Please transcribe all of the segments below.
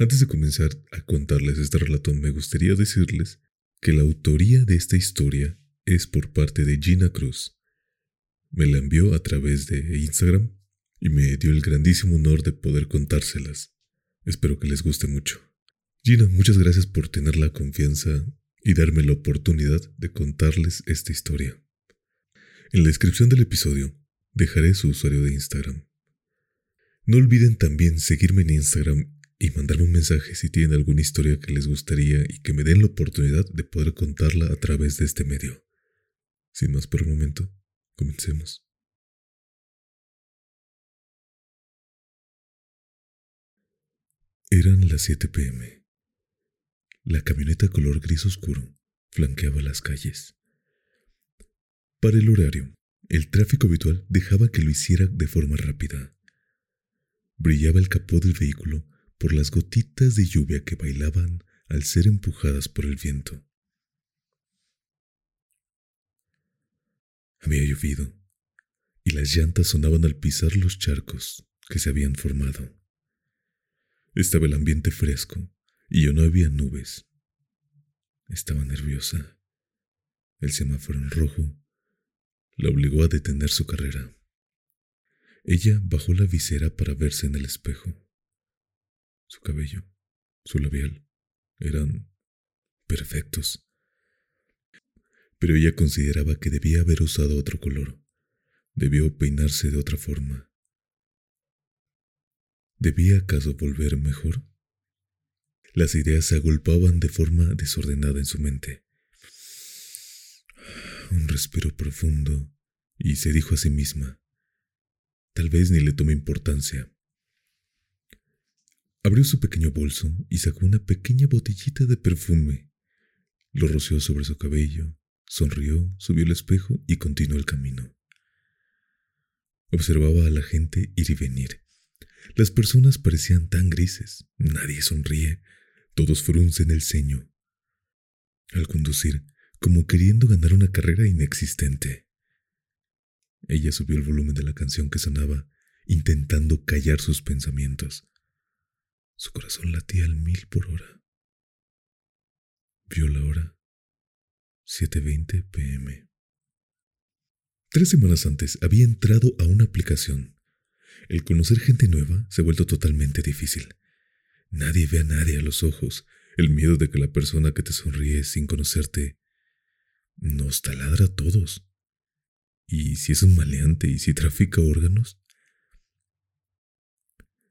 Antes de comenzar a contarles este relato, me gustaría decirles que la autoría de esta historia es por parte de Gina Cruz. Me la envió a través de Instagram y me dio el grandísimo honor de poder contárselas. Espero que les guste mucho. Gina, muchas gracias por tener la confianza y darme la oportunidad de contarles esta historia. En la descripción del episodio dejaré su usuario de Instagram. No olviden también seguirme en Instagram y mandarme un mensaje si tienen alguna historia que les gustaría y que me den la oportunidad de poder contarla a través de este medio. Sin más por el momento, comencemos. Eran las 7 pm. La camioneta color gris oscuro flanqueaba las calles. Para el horario, el tráfico habitual dejaba que lo hiciera de forma rápida. Brillaba el capó del vehículo por las gotitas de lluvia que bailaban al ser empujadas por el viento. Había llovido, y las llantas sonaban al pisar los charcos que se habían formado. Estaba el ambiente fresco, y yo no había nubes. Estaba nerviosa. El semáforo en rojo la obligó a detener su carrera. Ella bajó la visera para verse en el espejo. Su cabello, su labial, eran perfectos. Pero ella consideraba que debía haber usado otro color. Debió peinarse de otra forma. ¿Debía acaso volver mejor? Las ideas se agolpaban de forma desordenada en su mente. Un respiro profundo y se dijo a sí misma, tal vez ni le tome importancia. Abrió su pequeño bolso y sacó una pequeña botellita de perfume. Lo roció sobre su cabello, sonrió, subió el espejo y continuó el camino. Observaba a la gente ir y venir. Las personas parecían tan grises, nadie sonríe, todos fruncen el ceño. Al conducir, como queriendo ganar una carrera inexistente. Ella subió el volumen de la canción que sonaba, intentando callar sus pensamientos. Su corazón latía al mil por hora. Vio la hora. 7.20 pm. Tres semanas antes había entrado a una aplicación. El conocer gente nueva se ha vuelto totalmente difícil. Nadie ve a nadie a los ojos. El miedo de que la persona que te sonríe sin conocerte nos taladra a todos. ¿Y si es un maleante y si trafica órganos?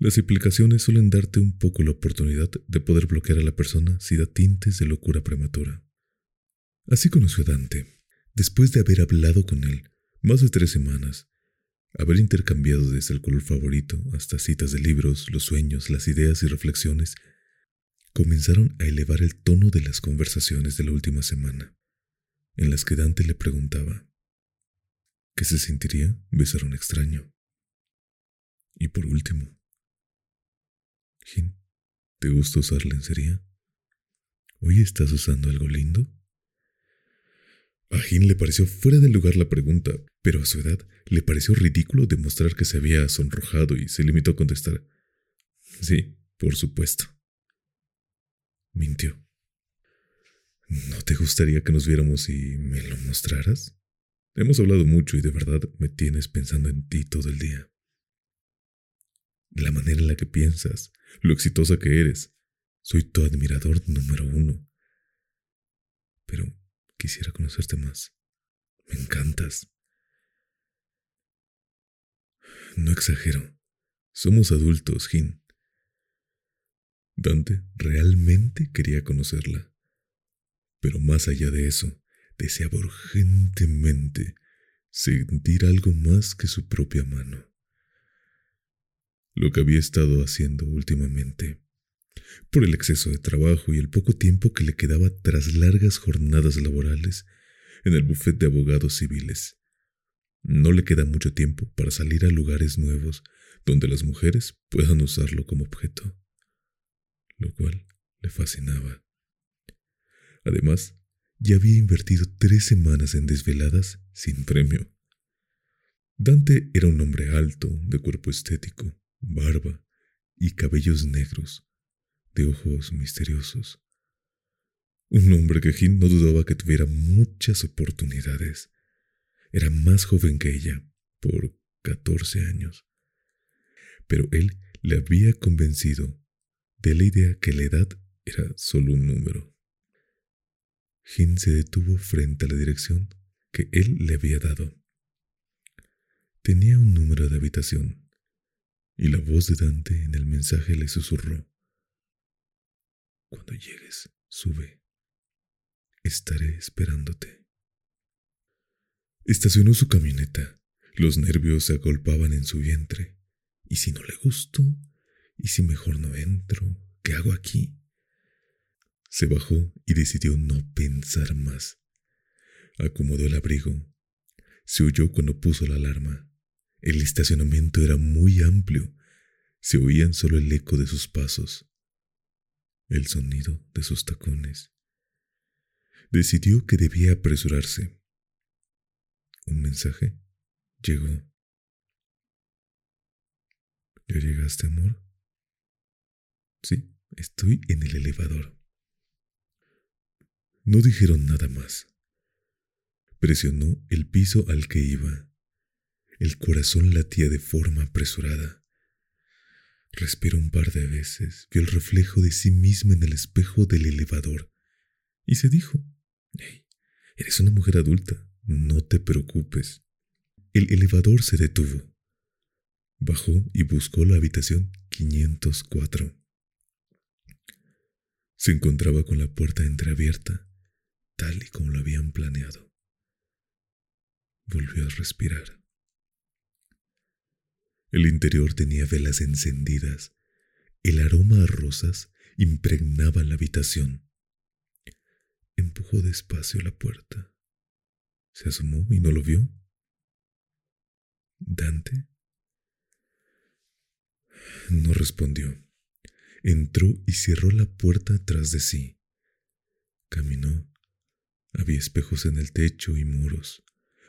Las aplicaciones suelen darte un poco la oportunidad de poder bloquear a la persona si da tintes de locura prematura. Así conoció a Dante, después de haber hablado con él más de tres semanas, haber intercambiado desde el color favorito hasta citas de libros, los sueños, las ideas y reflexiones, comenzaron a elevar el tono de las conversaciones de la última semana, en las que Dante le preguntaba ¿qué se sentiría besar a un extraño? Y por último, ¿te gusta usar lencería? ¿Hoy estás usando algo lindo? A Jin le pareció fuera de lugar la pregunta, pero a su edad le pareció ridículo demostrar que se había sonrojado y se limitó a contestar. Sí, por supuesto. Mintió. ¿No te gustaría que nos viéramos y me lo mostraras? Hemos hablado mucho y de verdad me tienes pensando en ti todo el día la manera en la que piensas, lo exitosa que eres. Soy tu admirador número uno. Pero quisiera conocerte más. Me encantas. No exagero. Somos adultos, Jin. Dante realmente quería conocerla. Pero más allá de eso, deseaba urgentemente sentir algo más que su propia mano lo que había estado haciendo últimamente. por el exceso de trabajo y el poco tiempo que le quedaba tras largas jornadas laborales en el bufete de abogados civiles. No le queda mucho tiempo para salir a lugares nuevos donde las mujeres puedan usarlo como objeto, lo cual le fascinaba. Además, ya había invertido tres semanas en desveladas sin premio. Dante era un hombre alto, de cuerpo estético, barba y cabellos negros, de ojos misteriosos. Un hombre que Jin no dudaba que tuviera muchas oportunidades. Era más joven que ella, por catorce años. Pero él le había convencido de la idea que la edad era solo un número. Jin se detuvo frente a la dirección que él le había dado. Tenía un número de habitación, y la voz de Dante en el mensaje le susurró. Cuando llegues, sube. Estaré esperándote. Estacionó su camioneta. Los nervios se agolpaban en su vientre. ¿Y si no le gusto? ¿Y si mejor no entro? ¿Qué hago aquí? Se bajó y decidió no pensar más. Acomodó el abrigo. Se oyó cuando puso la alarma. El estacionamiento era muy amplio. Se oían solo el eco de sus pasos, el sonido de sus tacones. Decidió que debía apresurarse. Un mensaje llegó. ¿Ya llegaste, amor? Sí, estoy en el elevador. No dijeron nada más. Presionó el piso al que iba. El corazón latía de forma apresurada. Respiró un par de veces, vio el reflejo de sí misma en el espejo del elevador y se dijo, eres una mujer adulta, no te preocupes. El elevador se detuvo. Bajó y buscó la habitación 504. Se encontraba con la puerta entreabierta tal y como lo habían planeado. Volvió a respirar. El interior tenía velas encendidas. El aroma a rosas impregnaba la habitación. Empujó despacio la puerta. Se asomó y no lo vio. ¿Dante? No respondió. Entró y cerró la puerta tras de sí. Caminó había espejos en el techo y muros.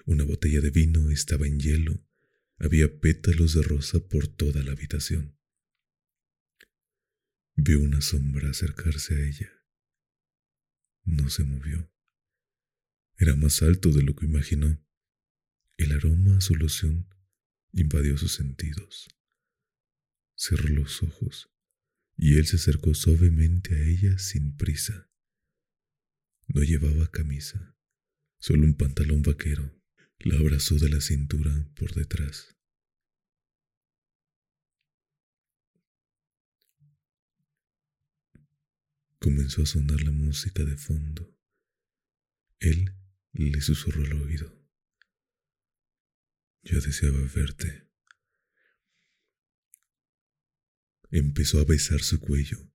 Una botella de vino estaba en hielo. Había pétalos de rosa por toda la habitación. Vio una sombra acercarse a ella. No se movió. Era más alto de lo que imaginó. El aroma a su loción invadió sus sentidos. Cerró los ojos y él se acercó suavemente a ella sin prisa. No llevaba camisa, solo un pantalón vaquero. La abrazó de la cintura por detrás. Comenzó a sonar la música de fondo. Él le susurró al oído. Yo deseaba verte. Empezó a besar su cuello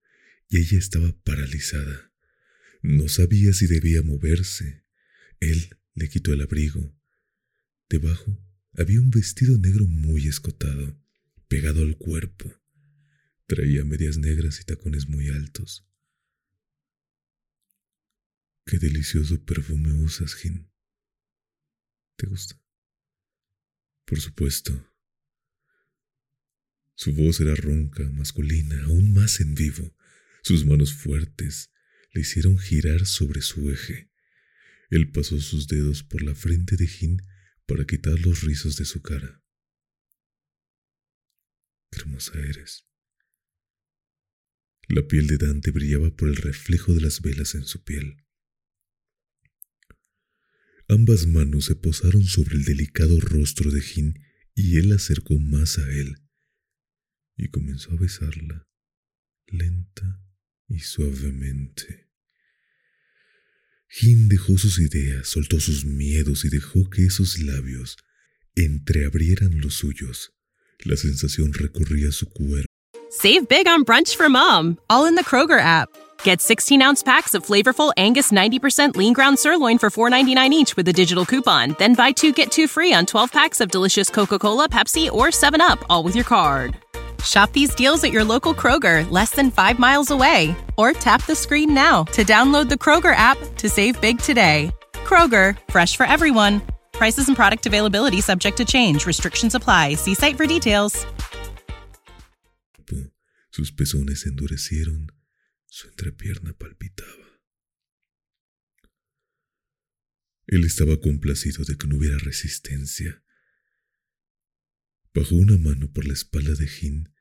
y ella estaba paralizada. No sabía si debía moverse. Él le quitó el abrigo. Debajo había un vestido negro muy escotado, pegado al cuerpo. Traía medias negras y tacones muy altos. Qué delicioso perfume usas, Jin. ¿Te gusta? Por supuesto. Su voz era ronca, masculina, aún más en vivo. Sus manos fuertes, le hicieron girar sobre su eje. Él pasó sus dedos por la frente de Jin para quitar los rizos de su cara. Qué hermosa eres. La piel de Dante brillaba por el reflejo de las velas en su piel. Ambas manos se posaron sobre el delicado rostro de Jin y él acercó más a él y comenzó a besarla, lenta y suavemente. Jin dejó sus ideas, soltó sus miedos y dejó que esos labios entreabrieran los suyos. La sensación recorría su cuerpo. Save big on brunch for mom, all in the Kroger app. Get 16 ounce packs of flavorful Angus 90% lean ground sirloin for $4.99 each with a digital coupon. Then buy two get two free on 12 packs of delicious Coca Cola, Pepsi, or 7UP, all with your card. Shop these deals at your local Kroger, less than five miles away. Or tap the screen now to download the Kroger app to save big today. Kroger, fresh for everyone. Prices and product availability subject to change. Restrictions apply. See site for details. Sus pezones se endurecieron, su entrepierna palpitaba. Él estaba complacido de que no hubiera resistencia. Bajó una mano por la espalda de Jin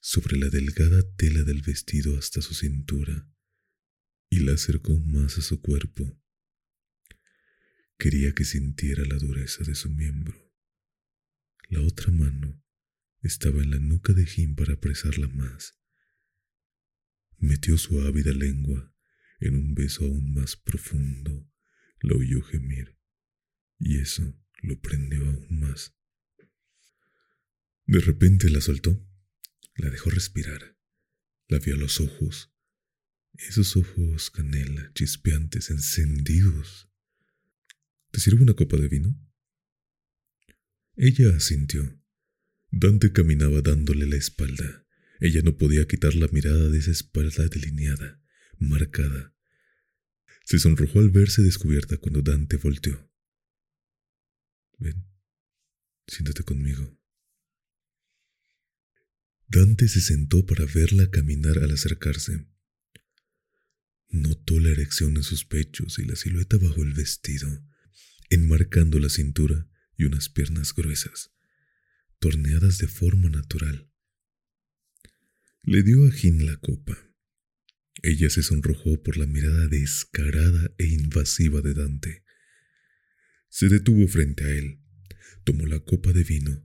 sobre la delgada tela del vestido hasta su cintura y la acercó más a su cuerpo. Quería que sintiera la dureza de su miembro. La otra mano estaba en la nuca de Jim para apresarla más. Metió su ávida lengua en un beso aún más profundo. La oyó gemir, y eso lo prendió aún más. De repente la soltó la dejó respirar. La vio a los ojos. Esos ojos canela, chispeantes, encendidos. ¿Te sirvo una copa de vino? Ella asintió. Dante caminaba dándole la espalda. Ella no podía quitar la mirada de esa espalda delineada, marcada. Se sonrojó al verse descubierta cuando Dante volteó. Ven, siéntate conmigo. Dante se sentó para verla caminar al acercarse. Notó la erección en sus pechos y la silueta bajo el vestido, enmarcando la cintura y unas piernas gruesas, torneadas de forma natural. Le dio a Jin la copa. Ella se sonrojó por la mirada descarada e invasiva de Dante. Se detuvo frente a él, tomó la copa de vino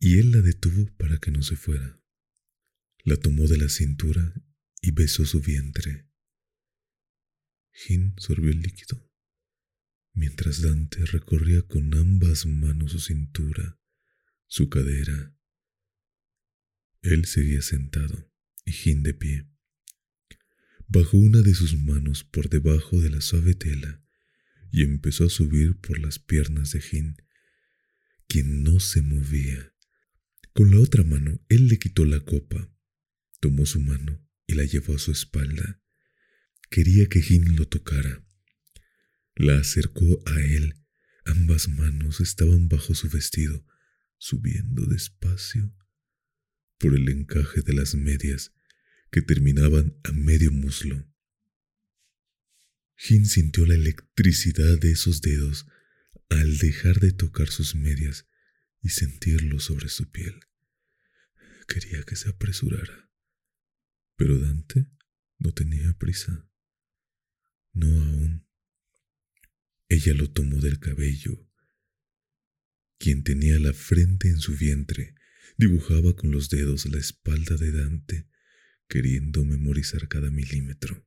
y él la detuvo para que no se fuera. La tomó de la cintura y besó su vientre. Jin sorbió el líquido, mientras Dante recorría con ambas manos su cintura, su cadera. Él seguía sentado y Jin de pie. Bajó una de sus manos por debajo de la suave tela y empezó a subir por las piernas de Jin, quien no se movía. Con la otra mano él le quitó la copa Tomó su mano y la llevó a su espalda. Quería que Jin lo tocara. La acercó a él. Ambas manos estaban bajo su vestido, subiendo despacio por el encaje de las medias que terminaban a medio muslo. Jin sintió la electricidad de esos dedos al dejar de tocar sus medias y sentirlo sobre su piel. Quería que se apresurara. Pero Dante no tenía prisa. No aún. Ella lo tomó del cabello. Quien tenía la frente en su vientre dibujaba con los dedos la espalda de Dante, queriendo memorizar cada milímetro.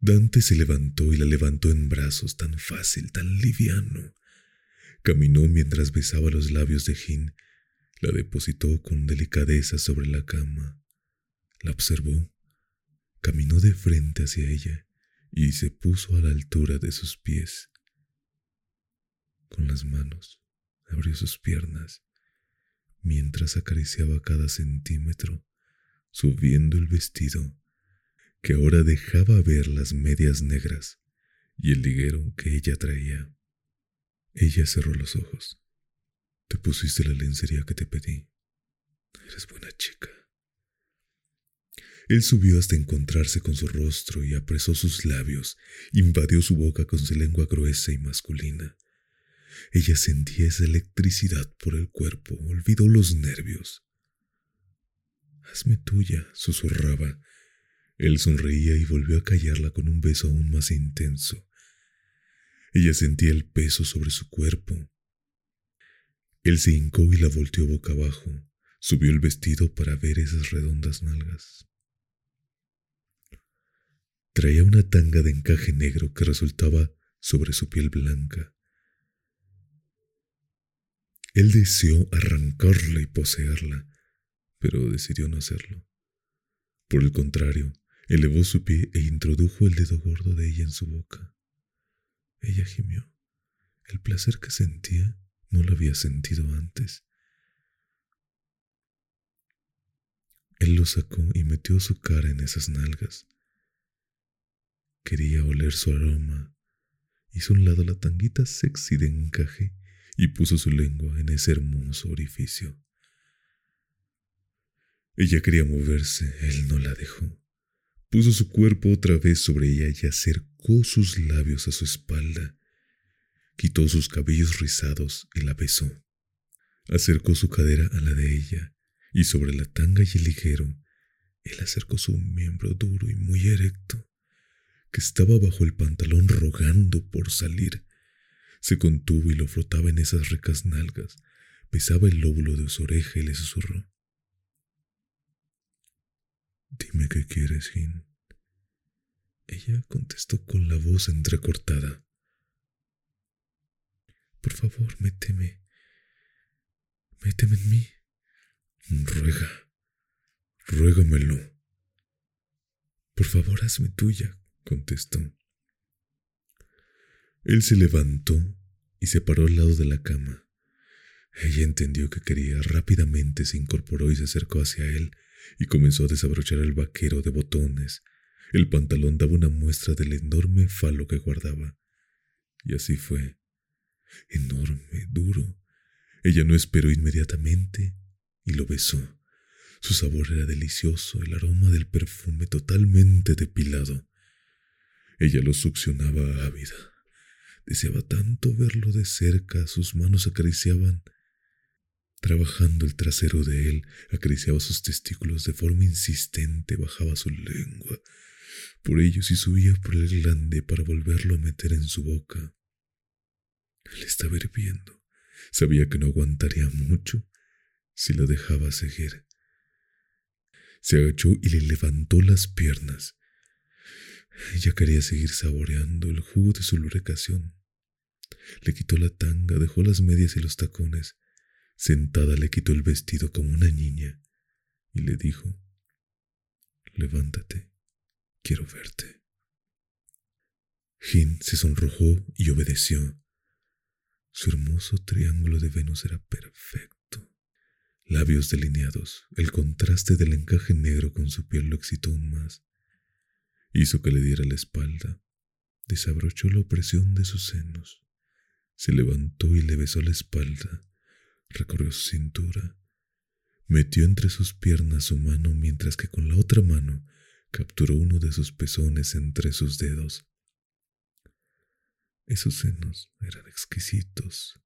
Dante se levantó y la levantó en brazos tan fácil, tan liviano. Caminó mientras besaba los labios de Jin, la depositó con delicadeza sobre la cama. La observó, caminó de frente hacia ella y se puso a la altura de sus pies. Con las manos abrió sus piernas mientras acariciaba cada centímetro, subiendo el vestido, que ahora dejaba ver las medias negras y el liguero que ella traía. Ella cerró los ojos. Te pusiste la lencería que te pedí. Eres buena chica. Él subió hasta encontrarse con su rostro y apresó sus labios, invadió su boca con su lengua gruesa y masculina. Ella sentía esa electricidad por el cuerpo, olvidó los nervios. Hazme tuya, susurraba. Él sonreía y volvió a callarla con un beso aún más intenso. Ella sentía el peso sobre su cuerpo. Él se hincó y la volteó boca abajo. Subió el vestido para ver esas redondas nalgas. Traía una tanga de encaje negro que resultaba sobre su piel blanca. Él deseó arrancarla y poseerla, pero decidió no hacerlo. Por el contrario, elevó su pie e introdujo el dedo gordo de ella en su boca. Ella gimió. El placer que sentía no lo había sentido antes. Él lo sacó y metió su cara en esas nalgas. Quería oler su aroma. Hizo un lado la tanguita sexy de encaje y puso su lengua en ese hermoso orificio. Ella quería moverse, él no la dejó. Puso su cuerpo otra vez sobre ella y acercó sus labios a su espalda. Quitó sus cabellos rizados y la besó. Acercó su cadera a la de ella y sobre la tanga y el ligero, él acercó su miembro duro y muy erecto, que estaba bajo el pantalón rogando por salir. Se contuvo y lo frotaba en esas ricas nalgas, besaba el lóbulo de su oreja y le susurró. Dime qué quieres, Jin. Ella contestó con la voz entrecortada. Por favor, méteme. Méteme en mí. Ruega. Ruégamelo. Por favor, hazme tuya, contestó. Él se levantó y se paró al lado de la cama. Ella entendió que quería, rápidamente se incorporó y se acercó hacia él y comenzó a desabrochar el vaquero de botones. El pantalón daba una muestra del enorme falo que guardaba. Y así fue. Enorme, duro. Ella no esperó inmediatamente y lo besó. Su sabor era delicioso, el aroma del perfume totalmente depilado. Ella lo succionaba ávida. Deseaba tanto verlo de cerca, sus manos acariciaban. Trabajando el trasero de él, acariciaba sus testículos de forma insistente, bajaba su lengua por ellos y subía por el glande para volverlo a meter en su boca. Él estaba hirviendo. Sabía que no aguantaría mucho si lo dejaba seguir. Se agachó y le levantó las piernas. Ella quería seguir saboreando el jugo de su lubricación. Le quitó la tanga, dejó las medias y los tacones. Sentada le quitó el vestido como una niña y le dijo, Levántate, quiero verte. Jin se sonrojó y obedeció. Su hermoso triángulo de Venus era perfecto. Labios delineados, el contraste del encaje negro con su piel lo excitó aún más. Hizo que le diera la espalda, desabrochó la opresión de sus senos, se levantó y le besó la espalda, recorrió su cintura, metió entre sus piernas su mano mientras que con la otra mano capturó uno de sus pezones entre sus dedos. Esos senos eran exquisitos.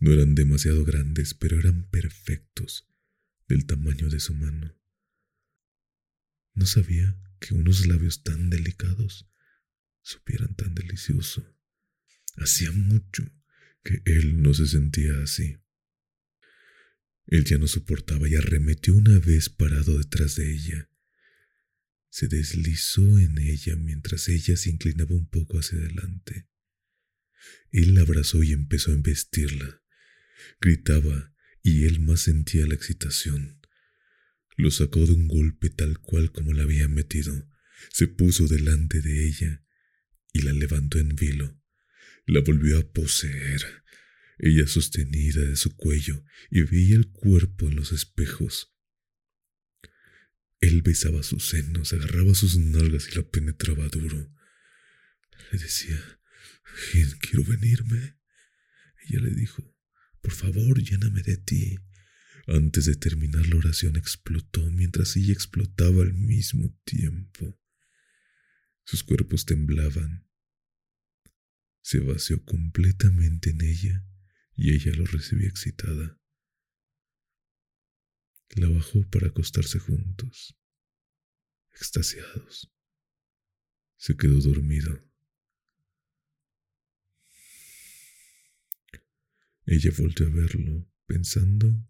No eran demasiado grandes, pero eran perfectos, del tamaño de su mano. No sabía que unos labios tan delicados supieran tan delicioso. Hacía mucho que él no se sentía así. Él ya no soportaba y arremetió una vez parado detrás de ella. Se deslizó en ella mientras ella se inclinaba un poco hacia adelante. Él la abrazó y empezó a embestirla. Gritaba y él más sentía la excitación. Lo sacó de un golpe tal cual como la había metido. Se puso delante de ella y la levantó en vilo. La volvió a poseer ella sostenida de su cuello y veía el cuerpo en los espejos. Él besaba sus senos, agarraba sus nalgas y la penetraba duro. Le decía, quiero venirme. Ella le dijo, por favor, lléname de ti. Antes de terminar la oración explotó mientras ella explotaba al mismo tiempo. Sus cuerpos temblaban. Se vació completamente en ella y ella lo recibía excitada. La bajó para acostarse juntos, extasiados. Se quedó dormido. Ella volvió a verlo, pensando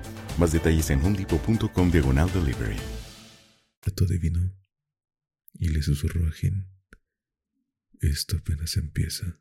Más detalles en homedepot.com diagonal delivery. Gato adivinó y le susurró a Jin. Esto apenas empieza.